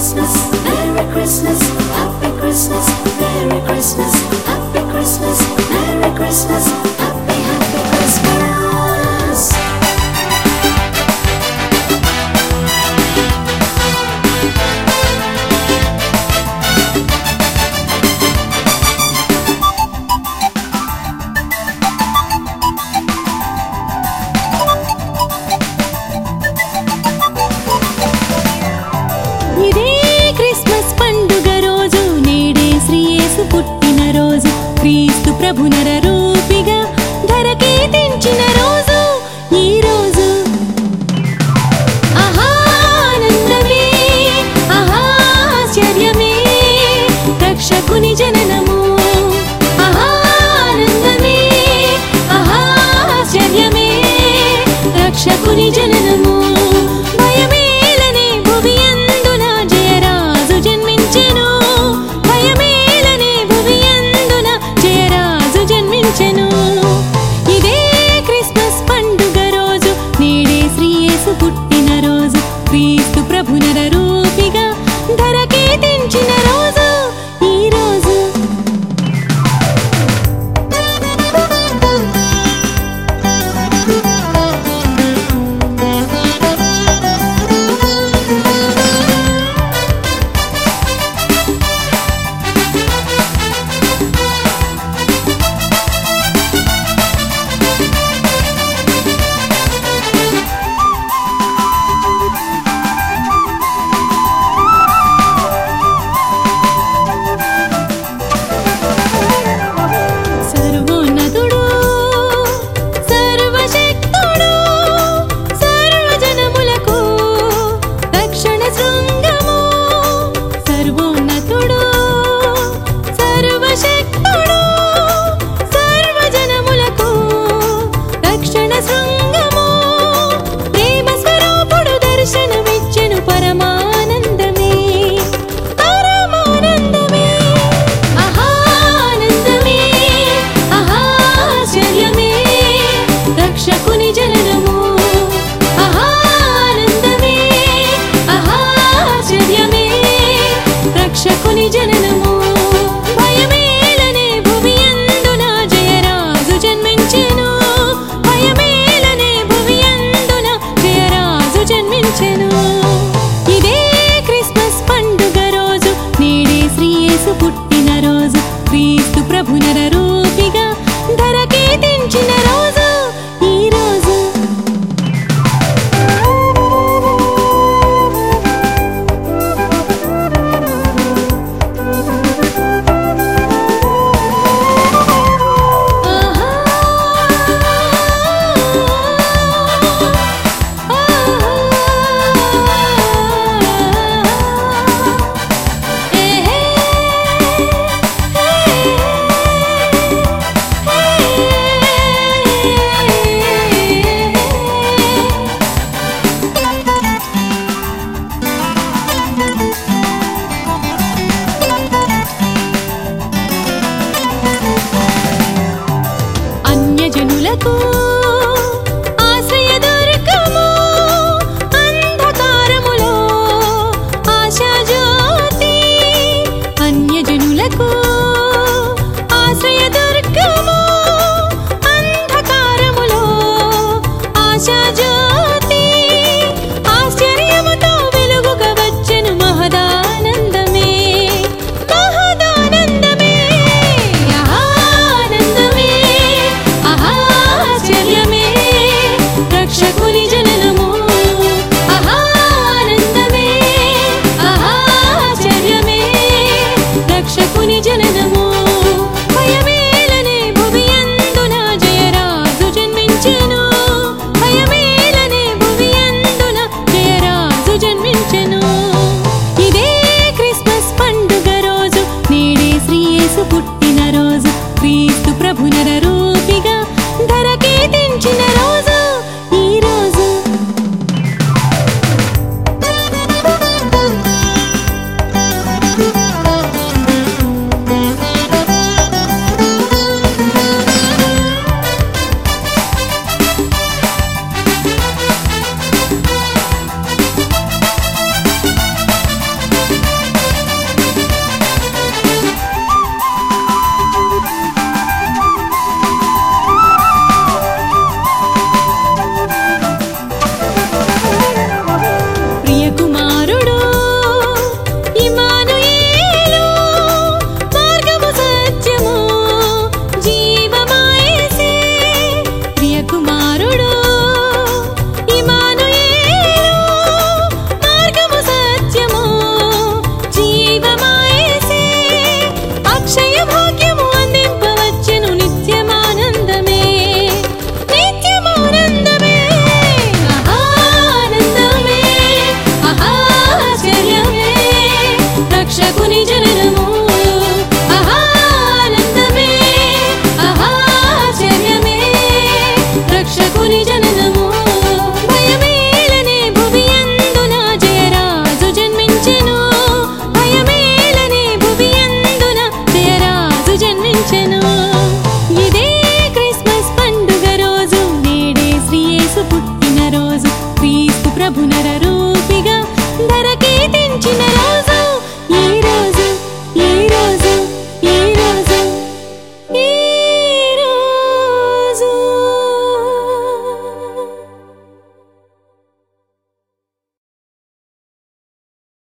Christmas, Merry Christmas, Happy Christmas, Merry Christmas, Happy Christmas, Merry Christmas, Happy ప్రభునర రూపిగా ధరకే తెంచిన రోజు ఈ Cristo, Prabhu Nararu. Kuni janana